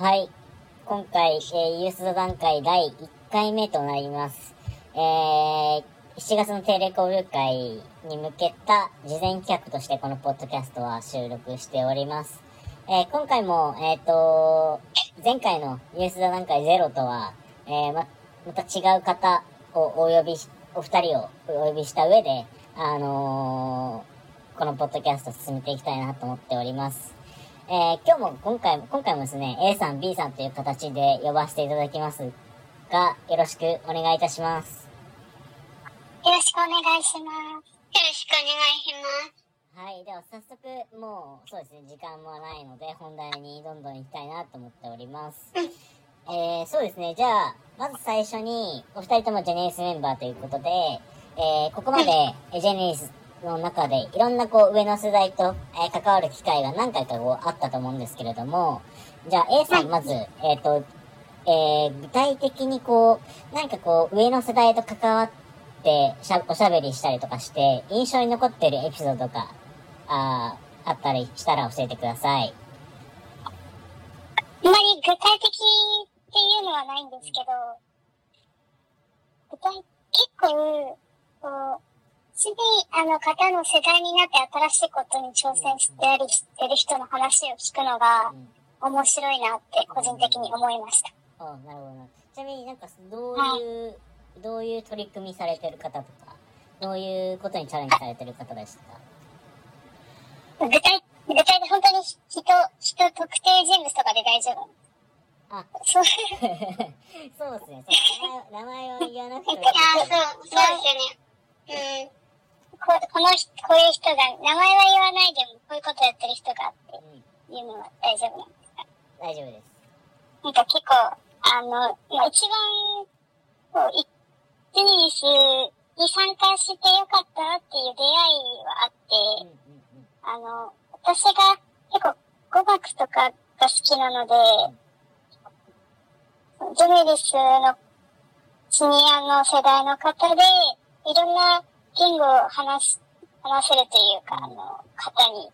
はい。今回、えー、ユース座談会第1回目となります。えー、7月の定例交流会に向けた事前企画としてこのポッドキャストは収録しております。えー、今回も、えっ、ー、と、前回のユース座談会ゼロとは、えー、ま、また違う方をお呼び、お二人をお呼びした上で、あのー、このポッドキャスト進めていきたいなと思っております。えー、今日も、今回も、今回もですね、A さん、B さんという形で呼ばせていただきますが、よろしくお願いいたします。よろしくお願いします。よろしくお願いします。はい。では、早速、もう、そうですね、時間もないので、本題にどんどん行きたいなと思っております。うん、えー、そうですね、じゃあ、まず最初に、お二人ともジェネリスメンバーということで、えー、ここまで、ジェネリスの中で、いろんなこう、上の世代と、えー、関わる機会が何回かこう、あったと思うんですけれども、じゃあ A さん、まず、えっ、ー、と、えー、具体的にこう、何かこう、上の世代と関わってしゃ、おしゃべりしたりとかして、印象に残っているエピソードとか、ああったりしたら教えてください。あまり具体的っていうのはないんですけど、具体、結構、こう、次、あの方の世代になって新しいことに挑戦してやり、してる人の話を聞くのが、面白いなって個人的に思いました。あなるほど。ちなみになんか、どういう、はい、どういう取り組みされてる方とか、どういうことにチャレンジされてる方でした？か具体、具体で本当に人、人特定人物とかで大丈夫？あ、そう、そうですね。名前、名前を言わなくても。あ、そう、そうですよね。うん。ここの人、こういう人が、名前は言わないでも、こういうことやってる人がっていうのは大丈夫なんですか？大丈夫です。なんか結構、あの、一番、こう、ジニスに参加してよかったっていう出会いはあって、あの、私が結構語学とかが好きなので、ジェネリスのシニアの世代の方で、いろんな言語を話す、話せるというか、あの、方に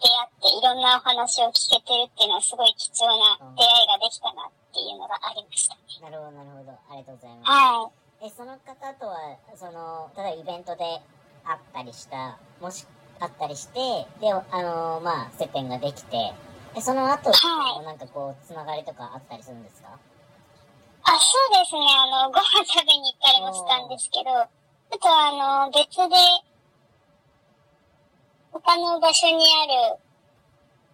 出会っていろんなお話を聞けてるっていうのはすごい貴重な出会いができたなっていうのがありました、なるほど、なるほど。ありがとうございます。はい。え、その方とは、その、ただイベントで会ったりした、もし、会ったりして、で、あのー、まあ、接点ができて、で、その後、はい、なんかこう、つながりとかあったりするんですかあ、そうですね。あの、ご飯食べに行ったりもしたんですけど、あとは、あの、別で、他の場所にある、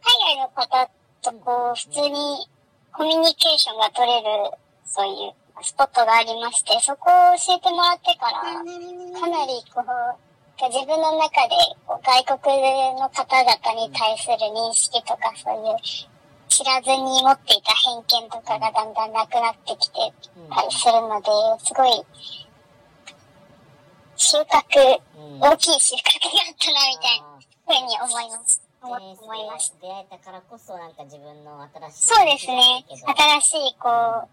海外の方とこう、普通にコミュニケーションが取れる、そういうスポットがありまして、そこを教えてもらってから、かなりこう、自分の中で外国の方々に対する認識とか、そういう知らずに持っていた偏見とかがだんだんなくなってきてたりするので、すごい収穫、大きい収穫があったな、みたいなふうに思います。思います。出会えたからこそ、なんか自分の新しい。そうですね。新しい、こう、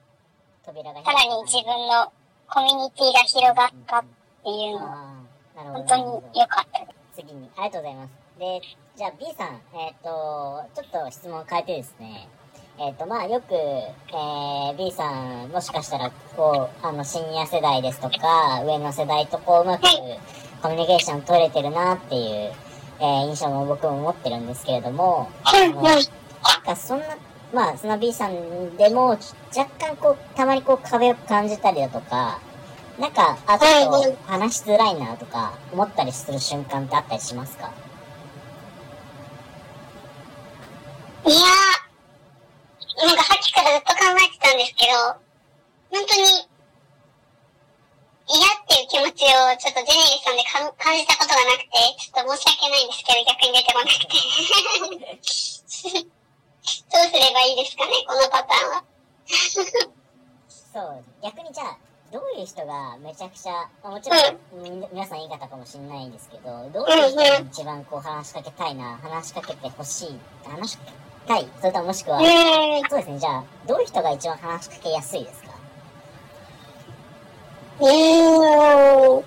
扉がさらに自分のコミュニティが広がったっていうのは、本当に良かったです。次に、ありがとうございます。で、じゃあ B さん、えっ、ー、と、ちょっと質問を変えてですね、えっ、ー、と、まあ、よく、えー、B さん、もしかしたら、こう、あの、シニア世代ですとか、上の世代とこう、うまくコミュニケーション取れてるなっていう、えー、印象も僕も持ってるんですけれども、あの、なんかそんな、まあ、その B さんでも、若干こう、たまにこう、壁を感じたりだとか、なんか、あ、ちょっと話しづらいなとか、思ったりする瞬間ってあったりしますか？いやなんかさっきからずっと考えてたんですけど、本当に嫌っていう気持ちをちょっとジェニーさんで感じたことがなくて、ちょっと申し訳ないんですけど、逆に出てこなくて。どうすればいいですかね、このパターンは。そう、逆にじゃあ、どういう人がめちゃくちゃ、もちろん、うん、皆さんいい方かもしれないんですけど、どういう人に一番こう話しかけたいな、話しかけてほしい、話しかけはい。それとももしくは、そうですね。じゃあ、どういう人が一番話しかけやすいですか？えー。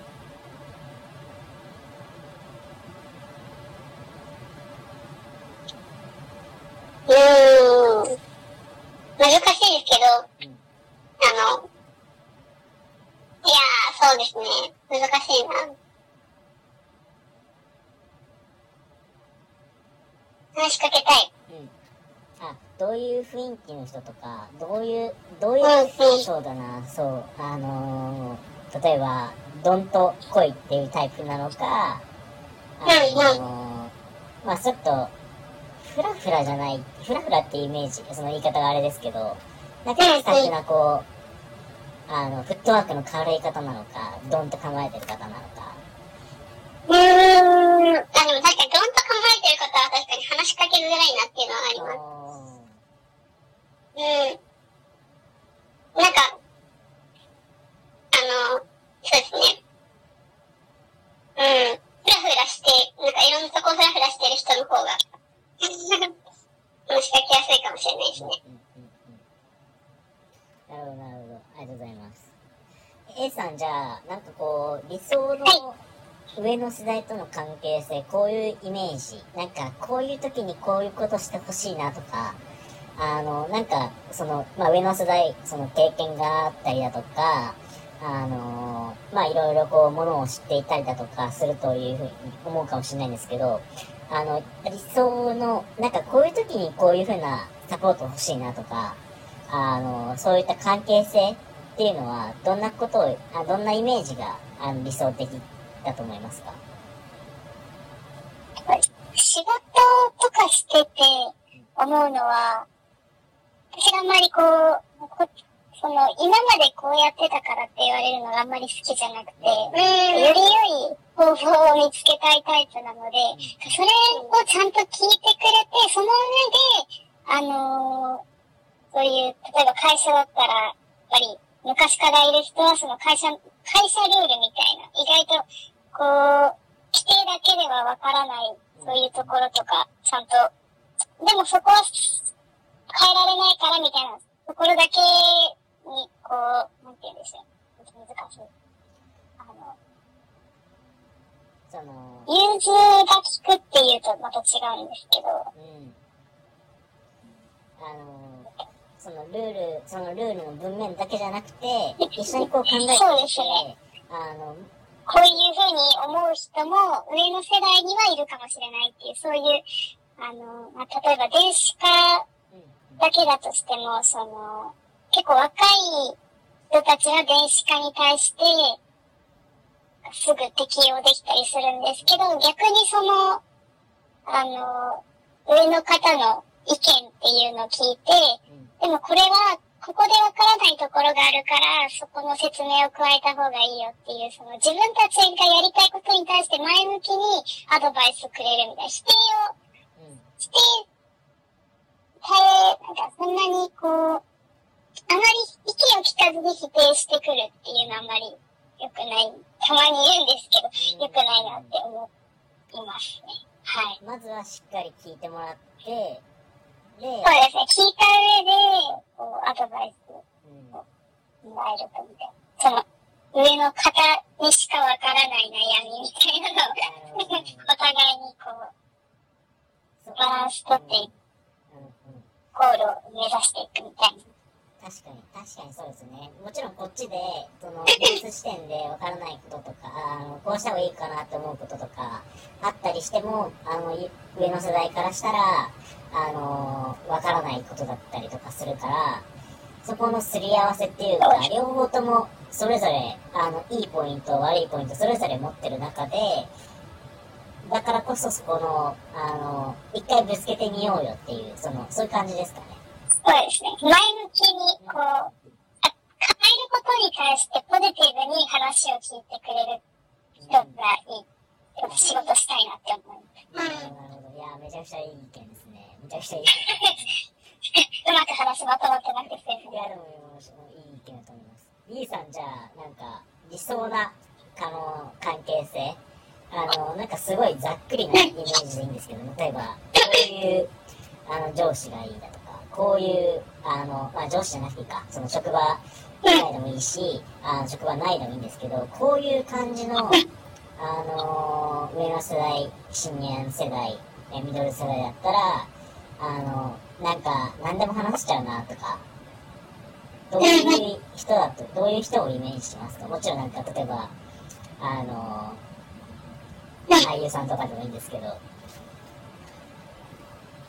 難あの、いやー、そうですね。難しいな。話しかけたい。どういう雰囲気の人とか、どういう、どういう、うんうんそうだな、そう、あのー例えば、どんと来いっていうタイプなのか、あのーまあちょっと、フラフラじゃない、フラフラっていうイメージ、その言い方があれですけど、なんか気さくなこう、あの、フットワークの軽い方なのか、どんと構えてる方なのか。うーん。あ、でも確かに、どんと構えてる方は確かに話しかけづらいなっていうのはあります。おうん。なんか、あの、そうですね。うん。ふらふらして、なんかいろんなとこふらふらしてる人の方が、話しかけやすいかもしれないですね。うんうんうんなるほど、なるほど。ありがとうございます。A さん、じゃあ、なんかこう、理想の上の世代との関係性、こういうイメージ、なんか、こういう時にこういうことしてほしいなとか、あの、なんか、その、まあ、上の世代、その経験があったりだとか、あの、まあ、いろいろこう、ものを知っていたりだとかするというふうに思うかもしれないんですけど、あの、理想の、なんかこういう時にこういうふうなサポート欲しいなとか、あの、そういった関係性っていうのは、どんなことを、あどんなイメージがあの理想的だと思いますか？仕事とかしてて思うのは、私があんまりこう、こその、今までこうやってたからって言われるのがあんまり好きじゃなくて、より良い方法を見つけたいタイプなので、それをちゃんと聞いてくれて、その上で、あのーそういう、例えば会社だったら、やっぱり昔からいる人はその会社、会社ルールみたいな、意外と、こう、規定だけではわからない、そういうところとか、ちゃんと、でもそこは変えられないからみたいなところだけに、こう、なんて言うんでしょう。難しい。あの、その、融通が効くっていうとまた違うんですけど、うん。あの、そのルール、そのルールの文面だけじゃなくて、一緒にこう考えてみて、そうですねあの、こういうふうに思う人も上の世代にはいるかもしれないっていう、そういう、あの、まあ、例えば電子化うん、だけだとしても、その、結構若い人たちは電子化に対して、すぐ適用できたりするんですけど、逆にその、あの、上の方の意見っていうのを聞いて、うん、でもこれは、ここでわからないところがあるから、そこの説明を加えた方がいいよっていう、その自分たちがやりたいことに対して前向きにアドバイスくれるみたいな、否定をうん、して、耐え、なんかそんなにこう、あまり意見を聞かずに否定してくるっていうのはあんまり良くない。たまに言うんですけど、良くないなって思いますね。はい。まずはしっかり聞いてもらって、で、そうですね。聞いた上で、こう、アドバイスうん、もらえるとみたいな。その、上の方にしかわからない悩みみたいなのを、お互いにこう、そバランス取っていうんうんゴールを目指していくみたいな。確かに、確かにそうですね。もちろんこっちで、その、技術視点でわからないこととか、あの、こうした方がいいかなって思うこととか、あったりしても、あの、上の世代からしたら、あの、わからないことだったりとかするから、そこのすり合わせっていうか、両方とも、それぞれ、あの、いいポイント、悪いポイント、それぞれ持ってる中で、だからこそそこの、あの、一回ぶつけてみようよっていう、その、そういう感じですかね。そうですね。前向きに、こう、あ変えることに対してポジティブに話を聞いてくれる人がいい。仕事したいなって思う。なるほど。いや、めちゃくちゃいい意見ですね。めちゃくちゃいい意見です うまく話まとまってなくてすい。いや、でも、いい意見だと思います。B さん、じゃあ、なんか、理想な、あの、関係性。あの、なんかすごいざっくりなイメージでいいんですけど、例えば、こういう、あの、上司がいいだとか、こういう、あの、まあ、上司じゃなくていいか、その職場以外でもいいし、あの、職場内でもいいんですけど、こういう感じの、あの、上の世代、新年世代、ミドル世代だったら、あの、なんか、何でも話しちゃうなとか、どういう人だと、どういう人をイメージしますか？もちろんなんか、例えば、あの、俳優さんとかでもいいんですけど。な、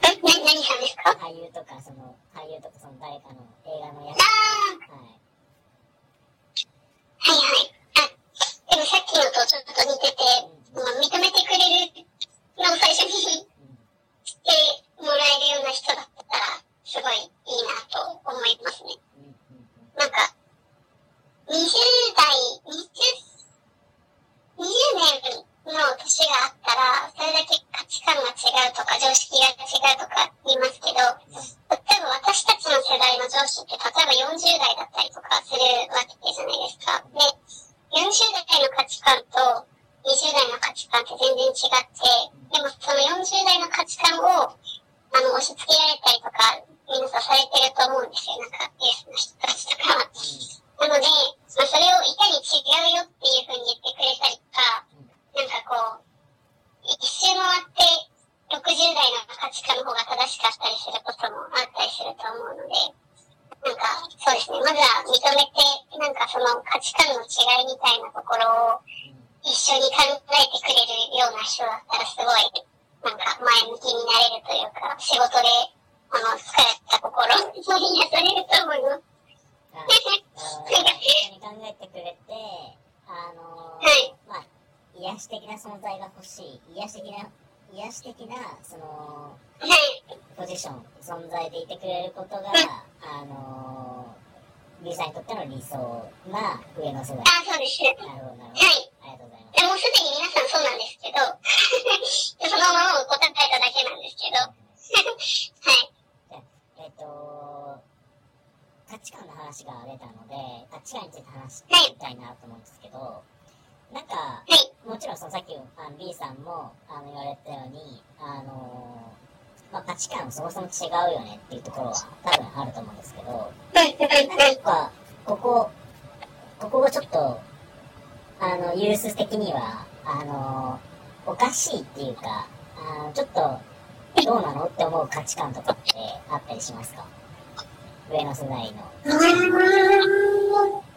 何さんですか俳優とか、その、俳優とかその誰かの映画の役。ああはい。はいはい。あ、でもさっきのとちさんにとっての理想上の世代。あ、そうです。はい。ありがとうございます。もうすでに皆さんそうなんですけど、そのまま答えただけなんですけど。はい。えっ、ー、と、価値観の話が出たので、価値観について話してみたいなと思うんですけど、はい、なんか、はい、もちろんそのさっきあの B さんもあの言われたように、あのーまあ、価値観そもそも違うよねっていうところは多分あると思うんですけど、なんか、ここ、ここがちょっと、あの、ユース的には、あの、おかしいっていうか、あのちょっと、どうなのって思う価値観とかってあったりしますか？上の世代の。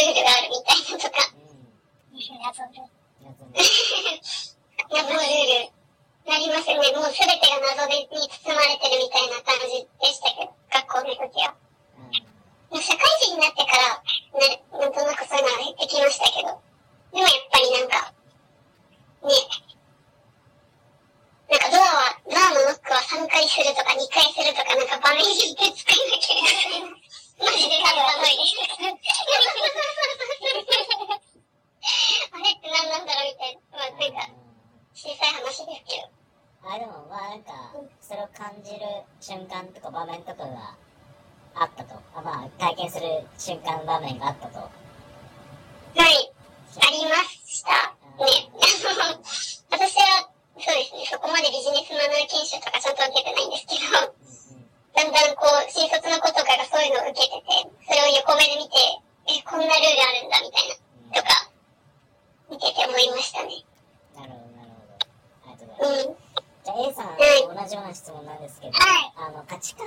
and I じような質問なんですけど、はい、あの価値観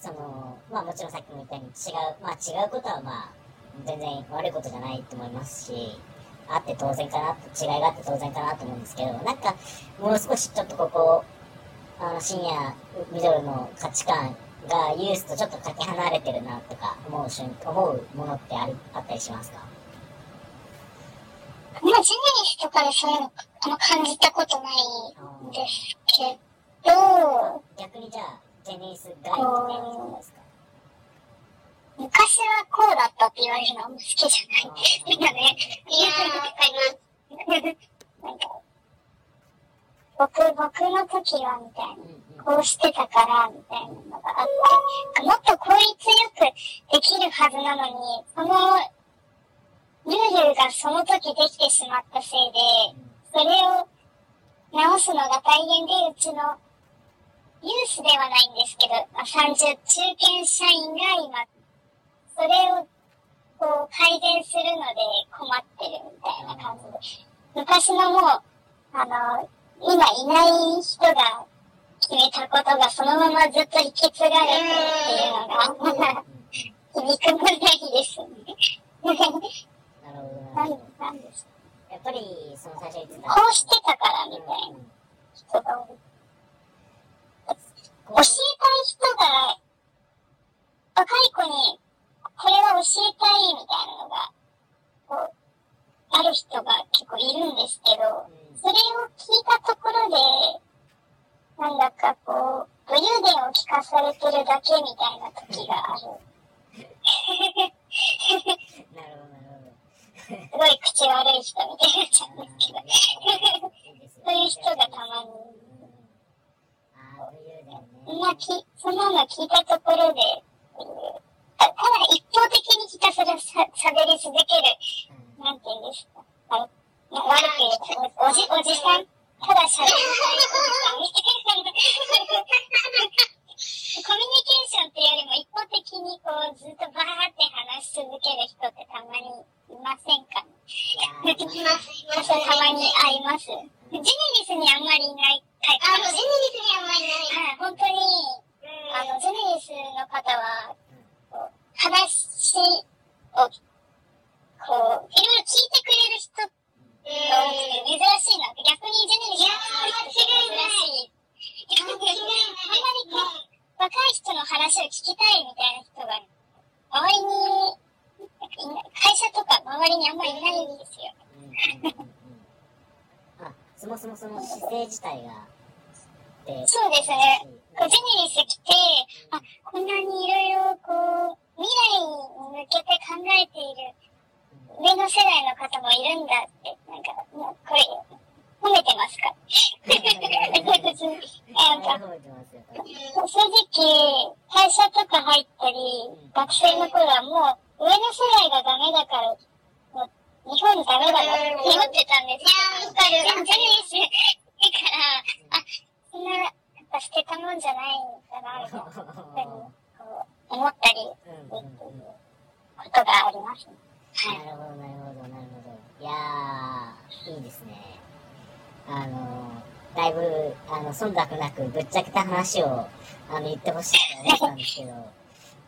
その、まあ、もちろんさっきも言ったように違う,、まあ、違うことは、まあ、全然悪いことじゃないと思いますしあって当然かな違いがあって当然かなと思うんですけどなんかもう少しちょっとここあの深夜ミドルの価値観がユースとちょっとかけ離れてるなとか思う瞬思うものってありあったりしますか？まあ、ジェネリスとかでそういうのあの感じたことないんですけお逆にじゃあ、テニスガイいですか。昔はこうだったって言われるのは好きじゃない。みんなね、いやー、わかります。なんか、僕、僕の時はみたいな、こうしてたから、みたいなのがあって、もっと効率よくできるはずなのに、その、ルールがその時できてしまったせいで、それを直すのが大変で、うちのユースではないんですけど、まあ、30中堅社員が今、それをこう改善するので困ってるみたいな感じで。昔のもう、あの、今いない人が決めたことがそのままずっと引き継がれてるっていうのが、響くもないですね。なるほど、なるほど。なんですやっぱり、その最初言ってた。こうしてたからみたいな人が多い。教えたい人が、若い子に、これは教えたいみたいなのが、こう、ある人が結構いるんですけど、それを聞いたところで、なんだかこう、武勇伝を聞かされてるだけみたいな時がある。なるほど、なるほど。すごい口悪い人みたいになっちゃうんですけど。そういう人がたまに。そんなき、そんなの聞いたところで、うんたただ一方的にひたすらさ喋り続ける、なんて言うんですか？あ悪く言うと、おじ、おじさん？ただ喋りたいおじさんみたいな。コミュニケーションっていうよりも一方的にこうずっとバーって話し続ける人ってたまにいませんか？ねいます、います。たまに会います。ジェネリスにあんまりいないタイプ。あ、もうジェネリスにあんまりいない。はい、本当に、あの、ジェネリスの方は、こう話を、こう、いろいろ聞いてくれる人が多くて珍しいなって、逆にジェネリスの人って珍しい。あんまりこう、若い人の話を聞きたいみたいな人が、周りに、会社とか周りにあん。まりいないん。ですよ。うん。うん。うん。うん。あ、そもそもその姿勢自体が、で、そうですね。こうジェネリス来て、あ、こんなにいろいろこう、未来に向けて考えている上の世代の方もいるんだって、なんか、もうこれ、褒めてますか？なんか。正直、会社とか入ったり、学生の頃はもう、上の世代がダメだから、もう、日本ダメだなって思ってたんですよ。わかる。ジェネリス、だから、あ、そんな、やっぱ捨てたもんじゃないんだな、みたいなふうに、こう、思ったり、うんうんうんことがありますね。なるほど、なるほど、なるほど。いやー、いいですね。あの、だいぶ、あの、忖度なく、ぶっちゃけた話を、あの、言ってほしいと思ったんですけど、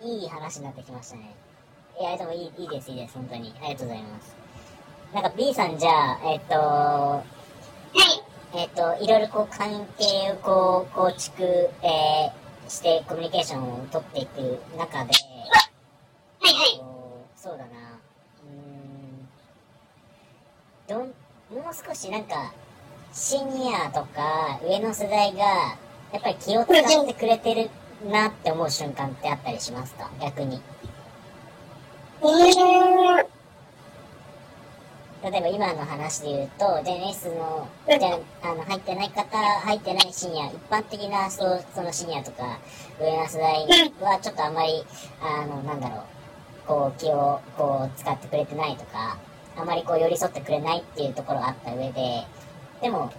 いい話になってきましたね。いや、でもいい、いいです、いいです、本当に。ありがとうございます。なんか B さんじゃあ、えっと、はい。えっと、いろいろこう関係をこう構築、えーしてコミュニケーションを取っていく中で、はいはい。そうだな、うーん、どん、もう少しなんか、シニアとか上の世代が、やっぱり気を使ってくれてるなって思う瞬間ってあったりしますか？逆に。うーん。例えば今の話で言うと、ジェネリスの、じゃあの、入ってない方、入ってないシニア、一般的なそそのシニアとか、上の世代はちょっとあんまり、あの、なんだろう、こう、気を、こう、使ってくれてないとか、あまりこう、寄り添ってくれないっていうところがあった上で、でも、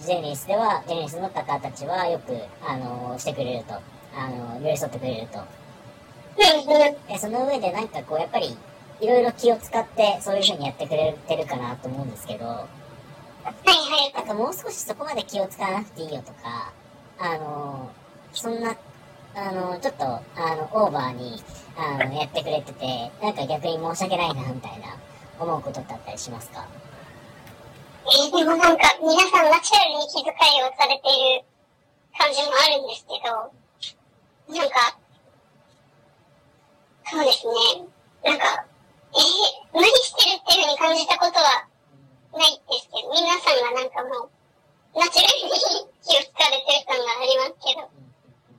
ジェネリスでは、ジェネリスの方たちはよく、あの、してくれると、あの、寄り添ってくれると。で、その上でなんかこう、やっぱり、いろいろ気を使って、そういう風にやってくれてるかなと思うんですけど、はいはい。なんかもう少しそこまで気を使わなくていいよとか、あの、そんな、あの、ちょっと、あの、オーバーに、あの、やってくれてて、なんか逆に申し訳ないな、みたいな、思うことってあったりしますか？えーでもなんか、皆さんナチュラルに気遣いをされている感じもあるんですけど、なんか、そうですね。なんか、えー、無理してるっていうふうに感じたことはないですけど、皆さんがなんかもう、ナチュラルに気を使われてる感がありますけど、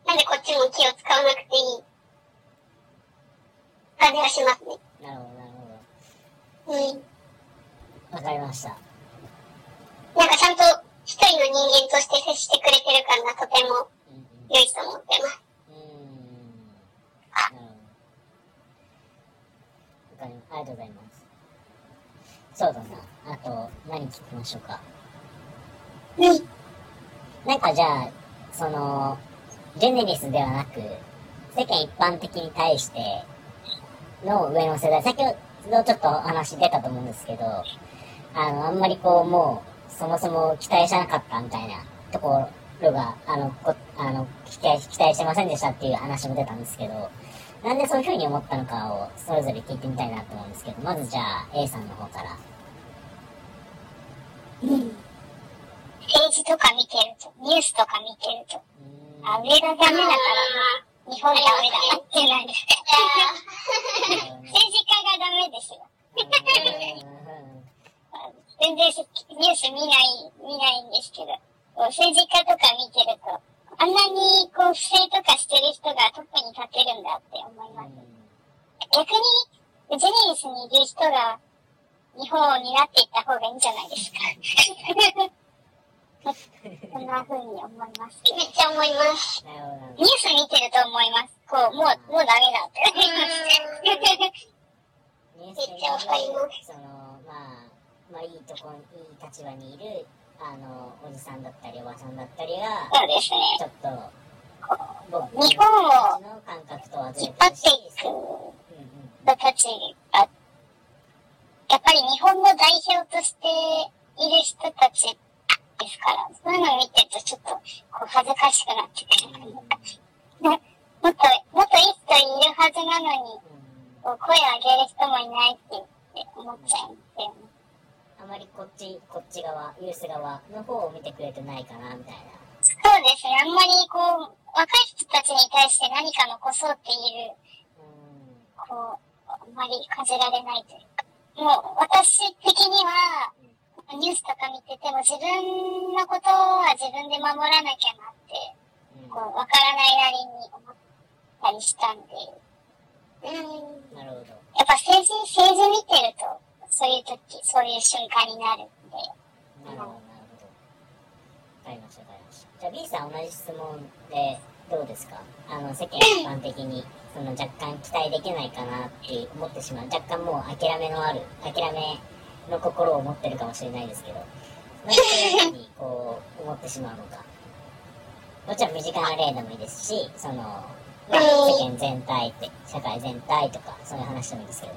なんでこっちも気を使わなくていい感じがしますね。なるほど、なるほうん。ど。わかりました。なんかちゃんと一人の人間として接してくれてる感がとても。良いと思ってます。うーん。なるほど。わかりありがとうございます。そうだな。あと、何聞きましょうか。うん。なんかじゃあ、その、ジェネリスではなく、世間一般的に対しての上の世代、先ほどちょっと話出たと思うんですけど、あの、あんまりこう、もう、そもそも期待しなかったみたいなところが、あの、こあの期待、期待してませんでしたっていう話も出たんですけど、なんでそういう風に思ったのかをそれぞれ聞いてみたいなと思うんですけど、まずじゃあ A さんの方から。ニュースとか見てると、あ、上がダメだから、日本ダメだなってなる。政治家がダメですよ。全然せニュース見ない、見ないんですけど、政治家とか見てると、あんなにこう不正とかしてる人がトップに立てるんだって思います。逆に、ジェニースにいる人が日本を担っていった方がいいんじゃないですか。そんな風に思います。めっちゃ思います。ニュース見てると思います。こう、もう、もうダメだって思います。ニュースでめっちゃわかりますそのまあまあいいとこいい立場にいるあのおじさんだったりおばさんだったりがそうですね。ちょっと僕日本を引って張っていく人たちが、やっぱり日本の代表としている人たちですから、そういうのを見てるとちょっとこう恥ずかしくなってくる。もっと、もっといい人いるはずなのに、こう声を上げる人もいないって言って思っちゃいますよね。あまりこっちこっち側ユース側の方を見てくれてないかなみたいなそうですね。あんまりこう、若い人たちに対して何か残そうっていう、うんこう、あんまり感じられないというか。もう、私的には、ニュースとか見てても自分のことは自分で守らなきゃなって、うんこう、わからないなりに思ったりしたんで。うん。なるほどやっぱ政治、政治見てると、そういう時、そういう瞬間になるんで。なるほど、なるほど。わかりました、わかりました。じゃあ B さん同じ質問でどうですか？あの、世間一般的に、その若干期待できないかなって思ってしまう。若干もう諦めのある、諦めの心を持ってるかもしれないですけど、なんでそういうふうにこう思ってしまうのか。もちろん身近な例でもいいですし、その、まあ世間全体って、社会全体とか、そういう話でもいいですけど。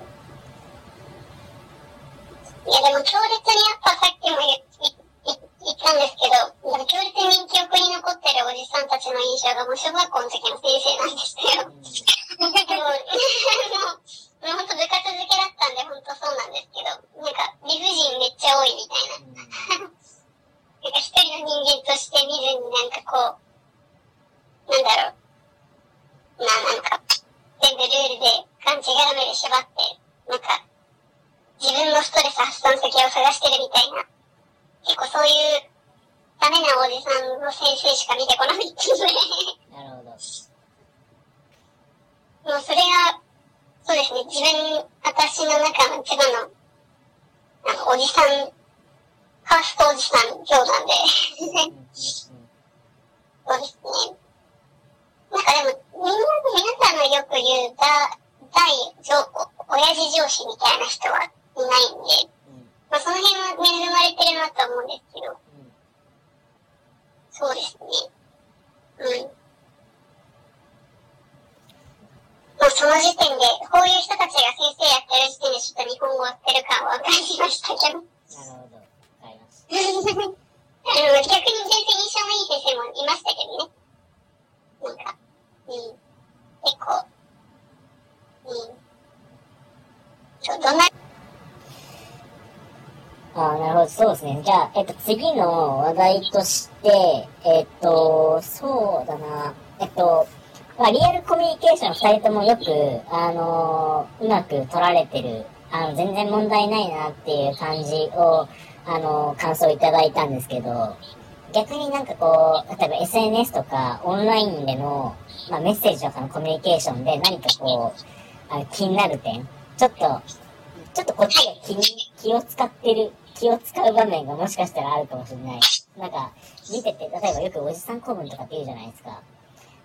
いや、でも強烈にやっぱさっきも言ったんですけど、でも強烈に記憶に残ってるおじさんたちの印象がもう小学校の時の先生なんでしたよ。うんでも、もう、ほんと部活漬けだったんで、ほんとそうなんですけど、なんか理不尽めっちゃ多いみたいな。なんか一人の人間として見ずになんかこう、なんだろう。まあなんか、全部ルールで、勘違いがめで縛って、なんか、自分のストレス発散先を探してるみたいな。結構そういう、ダメなおじさんの先生しか見てこないっていうね。なるほど。もうそれが、そうですね、自分、私の中の一番の、なんかおじさん、ファーストおじさん像なんで、うんうんうんそうですね。なんかでも、みんな、皆さんのよく言う、だ、大上、親父上司みたいな人はいないんで、うんまあその辺は恵まれてるなと思うんですけど、うんそうですね。うん。まあその時点で、こういう人たちが先生やってる時点でちょっと日本語をやってる感は分かりましたけど。なるほど。わかりました。あの、逆に全然印象のいい先生もいましたけどね。なんか、うん。結構、うん。そう、どんな、ああ、なるほど、そうですね。じゃあ、えっと、次の話題として、えっと、そうだな、えっと、まあ、リアルコミュニケーション二人ともよく、あのうまく取られてる、あの、全然問題ないなっていう感じを、あの感想いただいたんですけど、逆になんかこう、例えば SNS とかオンラインでの、まあ、メッセージとかのコミュニケーションで何かこう、あの気になる点、ちょっと、ちょっとこっちが気に、気を使ってる、気を使う場面がもしかしたらあるかもしれない。なんか、見てて、例えばよくおじさん古文とかって言うじゃないですか。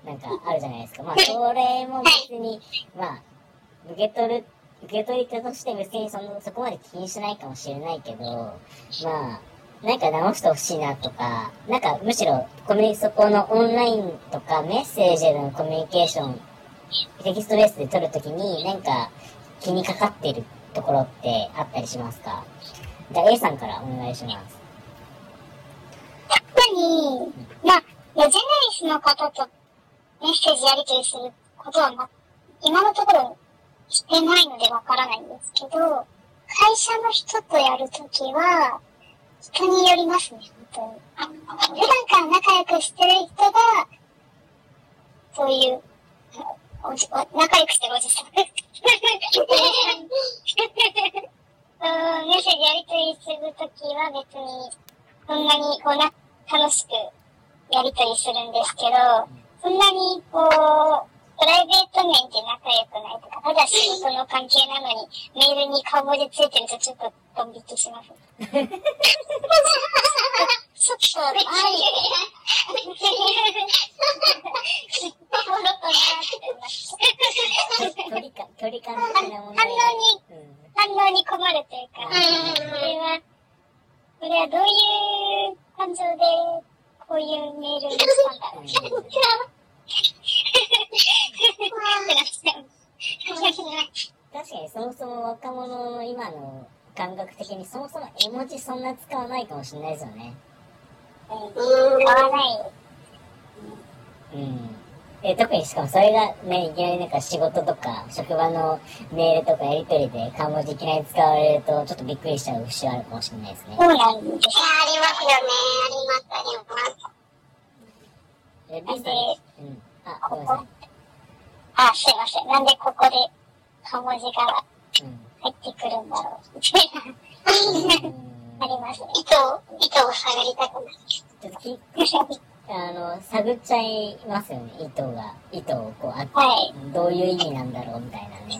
なんか、あるじゃないですか。まあ、それも別に、まあ、受け取る、受け取り手として別にその、そこまで気にしないかもしれないけど、まあ、なんか直してほしいなとか、なんかむしろコミュニ、そこのオンラインとかメッセージでのコミュニケーション、テキストベースで取るときになんか気にかかってるところってあったりしますか？じゃあ A さんからお願いします。特に、まあ、ジェネリスの方とメッセージやり取りすることは、ま、今のところしてないのでわからないんですけど、会社の人とやるときは、人によりますね、本当に。普段から仲良くしてる人が、そういう、おじお仲良くしてるおじさん。うんメッセージやり取りするときは別に、そんなにこうな、楽しくやり取りするんですけど、そんなにこう、プライベート面で仲良くないとか、ただ仕事の関係なのに、メールに顔文字ついてるとちょっとドン引きします。ちょっと、はい。距離感、距離感的な問題反応に、反応に困るというか、これは、これはどういう感情で、こういうメールにしたんだろう。ってなっちゃう確かにそもそも若者の今の感覚的にそもそも絵文字そんな使わないかもしれないですよね。うん、買わない。うん。で、特にしかもそれがね、いきなりなんか仕事とか、職場のメールとかやりとりで漢文字いきなり使われると、ちょっとびっくりしちゃう節はあるかもしれないですねそ。うなんです。いや、ありますよね。あります、あります。え、B さん、うん。あ、ごめんなさあ、すいません。なんでここで漢文字がい。うん。入ってくるんだろう。うんありますね。意図を、探りたくなる。ちょっとき、あの、探っちゃいますよね、意図が。意図をこう、あはい。どういう意味なんだろうみたいなね。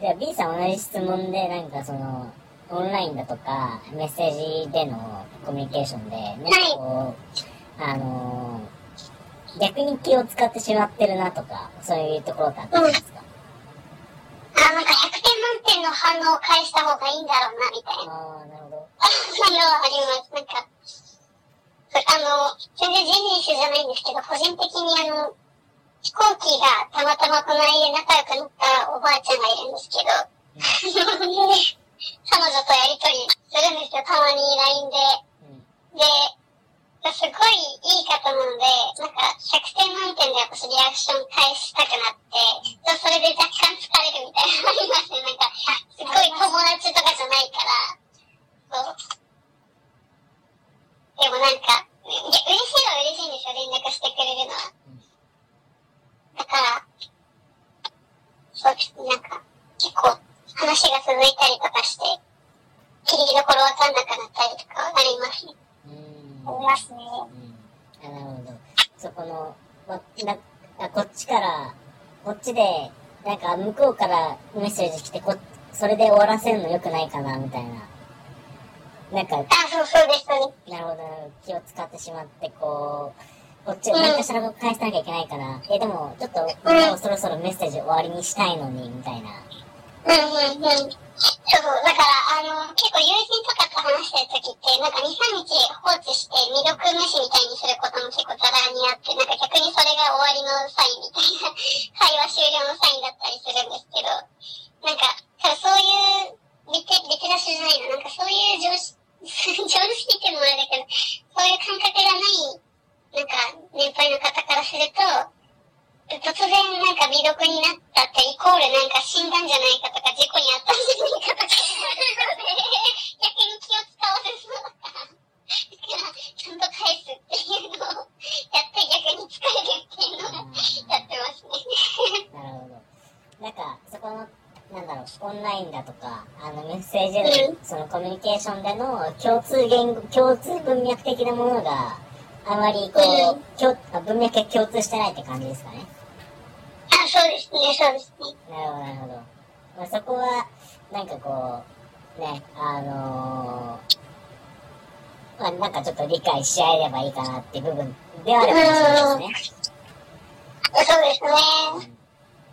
じゃあ B さん同じ質問で、なんかその、オンラインだとか、メッセージでのコミュニケーションで、なんかこう、あのー逆に気を使ってしまってるなとか、そういうところってあったりしますか、あ、なんか100点満点の反応を返した方がいいんだろうな、みたいな。ああ、なるほど。それはあります。なんか、そあの、全然ジェニースじゃないんですけど、個人的にあの、飛行機がたまたま隣で仲良くなったおばあちゃんがいるんですけど、彼女とやりとりするんですよ、たまに LINE で。うん。で、すごいいい方なので、なんか100点満点で私リアクション返したくなって、それで若干疲れるみたいなのありますね。なんか、すごい友達とかじゃないから、そう。でもなんか、いや嬉しいは嬉しいんですよ、連絡してくれるのは。だから、そう、なんか、結構話が続いたりとかして、切りどころわかんなくなったりとかはありますね。うん。ありますね。うん。なるほど。そこの、わなあこっちから、こっちで、なんか向こうからメッセージ来て、こそれで終わらせるの良くないかな、みたいな。なんか、あ、そうそうですね。なるほど、気を使ってしまって、こう、こっち何かしら返さなきゃいけないかな。え、でも、ちょっと、もうそろそろメッセージ終わりにしたいのに、みたいな。うんうんうん。そう、だから、あの、結構友人とかと話してる時って、なんか2、3日放置して未読無視みたいにすることも結構ざらにあって、なんか逆にそれが終わりのサインみたいな、会話終了のサインだったりするんですけど、なんか、ただそういう、リテ、リテラシーじゃないの、なんかそういう常識、常識っていうのもあれだけど、そういう感覚がない、なんか、年配の方からすると、突然なんか未読になったってイコールなんか死んだんじゃないかとか事故にあったんじゃないかとか逆に気を使わせそうだから、ちゃんと返すっていうのをやって逆に疲れるっていうのをやってますね。なるほど。なんか、そこの、なんだろう、オンラインだとか、あの、メッセージでの、そのコミュニケーションでの共通言語、共通文脈的なものが、あまりこう、共あ文脈が共通してないって感じですかね。あ、そうですね、そうですね。なるほど、なるほど。まあ、そこは、なんかこう、ね、あのー、まあ、なんかちょっと理解し合えればいいかなっていう部分ではあるかもしれないですね。そうですね。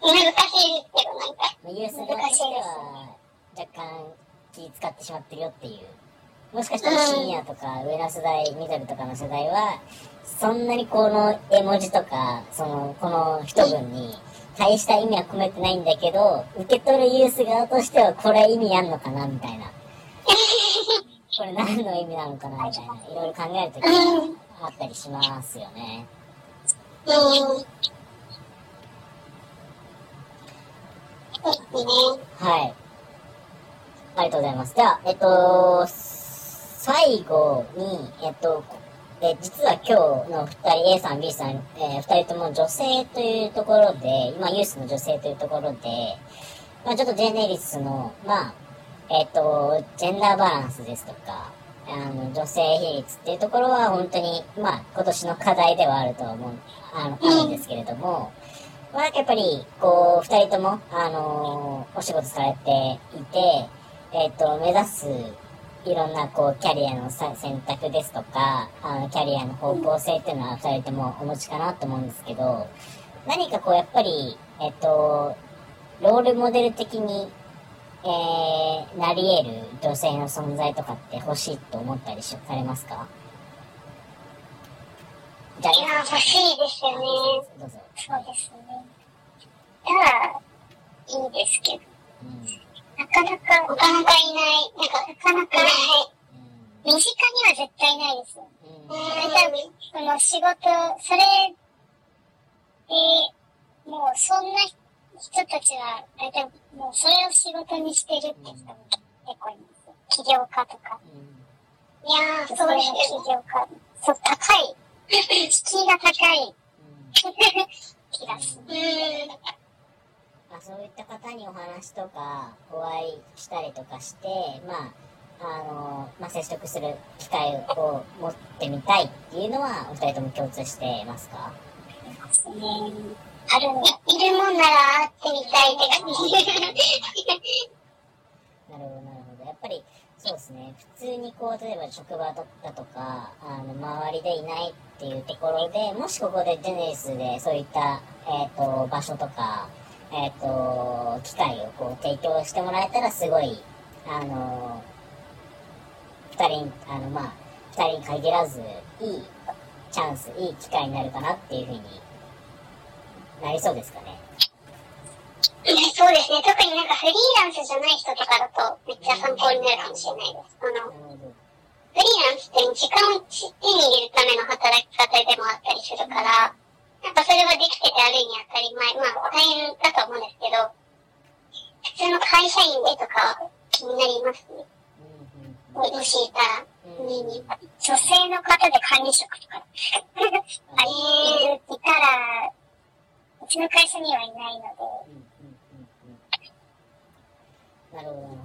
難しいですけど、なんか。まあ、ユース側としては、若干気使ってしまってるよっていう。もしかしたら深夜とか上の世代、ミドルとかの世代は、そんなにこの絵文字とか、その、この一文に、大した意味は込めてないんだけど、受け取るユース側としてはこれ意味あんのかなみたいな。これ何の意味なのかなみたいな。いろいろ考えるときがあったりしますよね。はい。ありがとうございます。じゃあ、えっと、最後に、えっと、え実は今日の二人、A さん、B さん、えー二人とも女性というところで、今ユースの女性というところで、まあちょっとジェネリスの、まあ、えっと、ジェンダーバランスですとか、あの、女性比率っていうところは本当に、まあ今年の課題ではあるとは思う、あの、あるんですけれども、まあ、やっぱり、こう、二人とも、あのーお仕事されていて、えっ、と、目指す、いろんな、こう、キャリアのさ選択ですとか、あの、キャリアの方向性っていうのは二人ともお持ちかなと思うんですけど、何かこう、やっぱり、えっ、と、ロールモデル的に、えー、なり得る女性の存在とかって欲しいと思ったりしされますか？じゃいや、欲しいですよね。どうぞ。そうですね。ただ、いいですけど、うん。なかなか、なかなかいない。なんか、なかなかない。身近には絶対ないですよ。うん。うん。大体、その仕事、それで、もうそんな人たちは、大体もうそれを仕事にしてるって人も結構いますよ。起業家とか。うんいやー、そうです起業家。そう、高い。敷居が高い 気がする。まあ、そういった方にお話とかお会いしたりとかして、まあ、あの、まあ、接触する機会を持ってみたいっていうのは、お二人とも共通してますか？ねある。いるもんなら会ってみたいって感じ。なるほど、なるほど。やっぱり、そうですね。普通にこう、例えば職場だったとか、あの、周りでいないっていうところで、もしここでジェネリスでそういった、えっ、と、場所とか、えっ、と、機会をこう、提供してもらえたら、すごい、あの、二人、あの、まあ、二人に限らず、いいチャンス、いい機会になるかなっていうふうになりそうですかね。そうですね。特になんかフリーランスじゃない人とかだとめっちゃ参考になるかもしれないです。あの。フリーランスって時間を手に入れるための働き方でもあったりするから、やっぱそれはできててある意味当たり前。まあ大変だと思うんですけど、普通の会社員でとかは気になりますね。うんうんもしいたら。女性の方で管理職とか、あれ、いたら、うちの会社にはいないので、なるほど、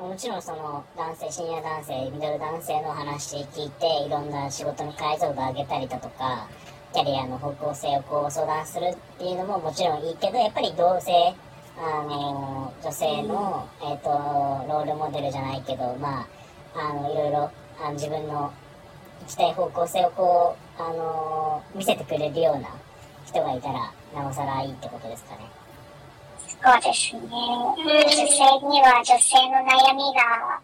もちろんその男性、シニア男性、ミドル男性の話聞いて、いろんな仕事の解像度上げたりだとか、キャリアの方向性をこう相談するっていうのももちろんいいけど、やっぱり同性、あの、女性の、えっ、と、ロールモデルじゃないけど、まあ、あの、いろいろ、あの自分の行きたい方向性をこう、あの見せてくれるような人がいたら、なおさらいいってことですかね。そうですね。女性には女性の悩みが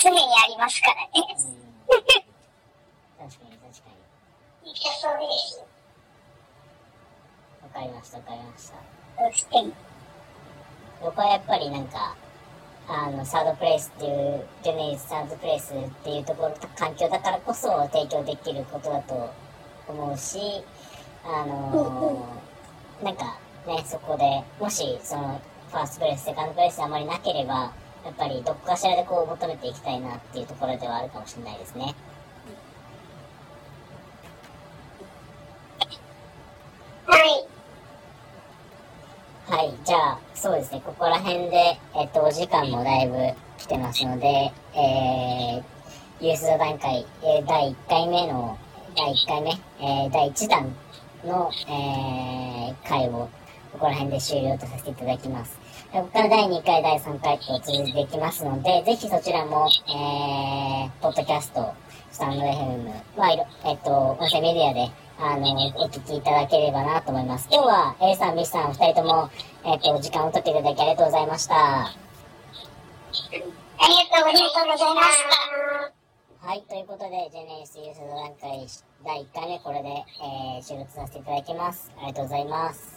常にありますからね。うん。確かに確かに。めっちゃそうです。わかりました、わかりました。僕はやっぱりなんか、あの、サードプレイスっていう、ジェネリスサードプレイスっていうところ、環境だからこそ提供できることだと思うし、あのーなんかね、そこで、もし、その、ファーストプレス、セカンドプレスあまりなければ、やっぱりどこかしらでこう求めていきたいなっていうところではあるかもしれないですね。はい。はい、じゃあ、そうですね、ここら辺で、えっと、お時間もだいぶ来てますので、えー、ユース座談会、えー第1回目の、第1回目、えー第1弾の、えー、回を、ここら辺で終了とさせていただきます。ここから第2回、第3回と続いていきますので、ぜひそちらも、えー、ポッドキャスト、スタンド FM、まあ、いろ、えっと、音声メディアで、あの、お聞きいただければなと思います。今日は A さん、B さん、お二人とも、えっと、時間を取っていただきありがとうございました。ありがとうございました。はい、ということで、ジェネリスユース座談会第1回目、これで、えー、収録させていただきます。ありがとうございます。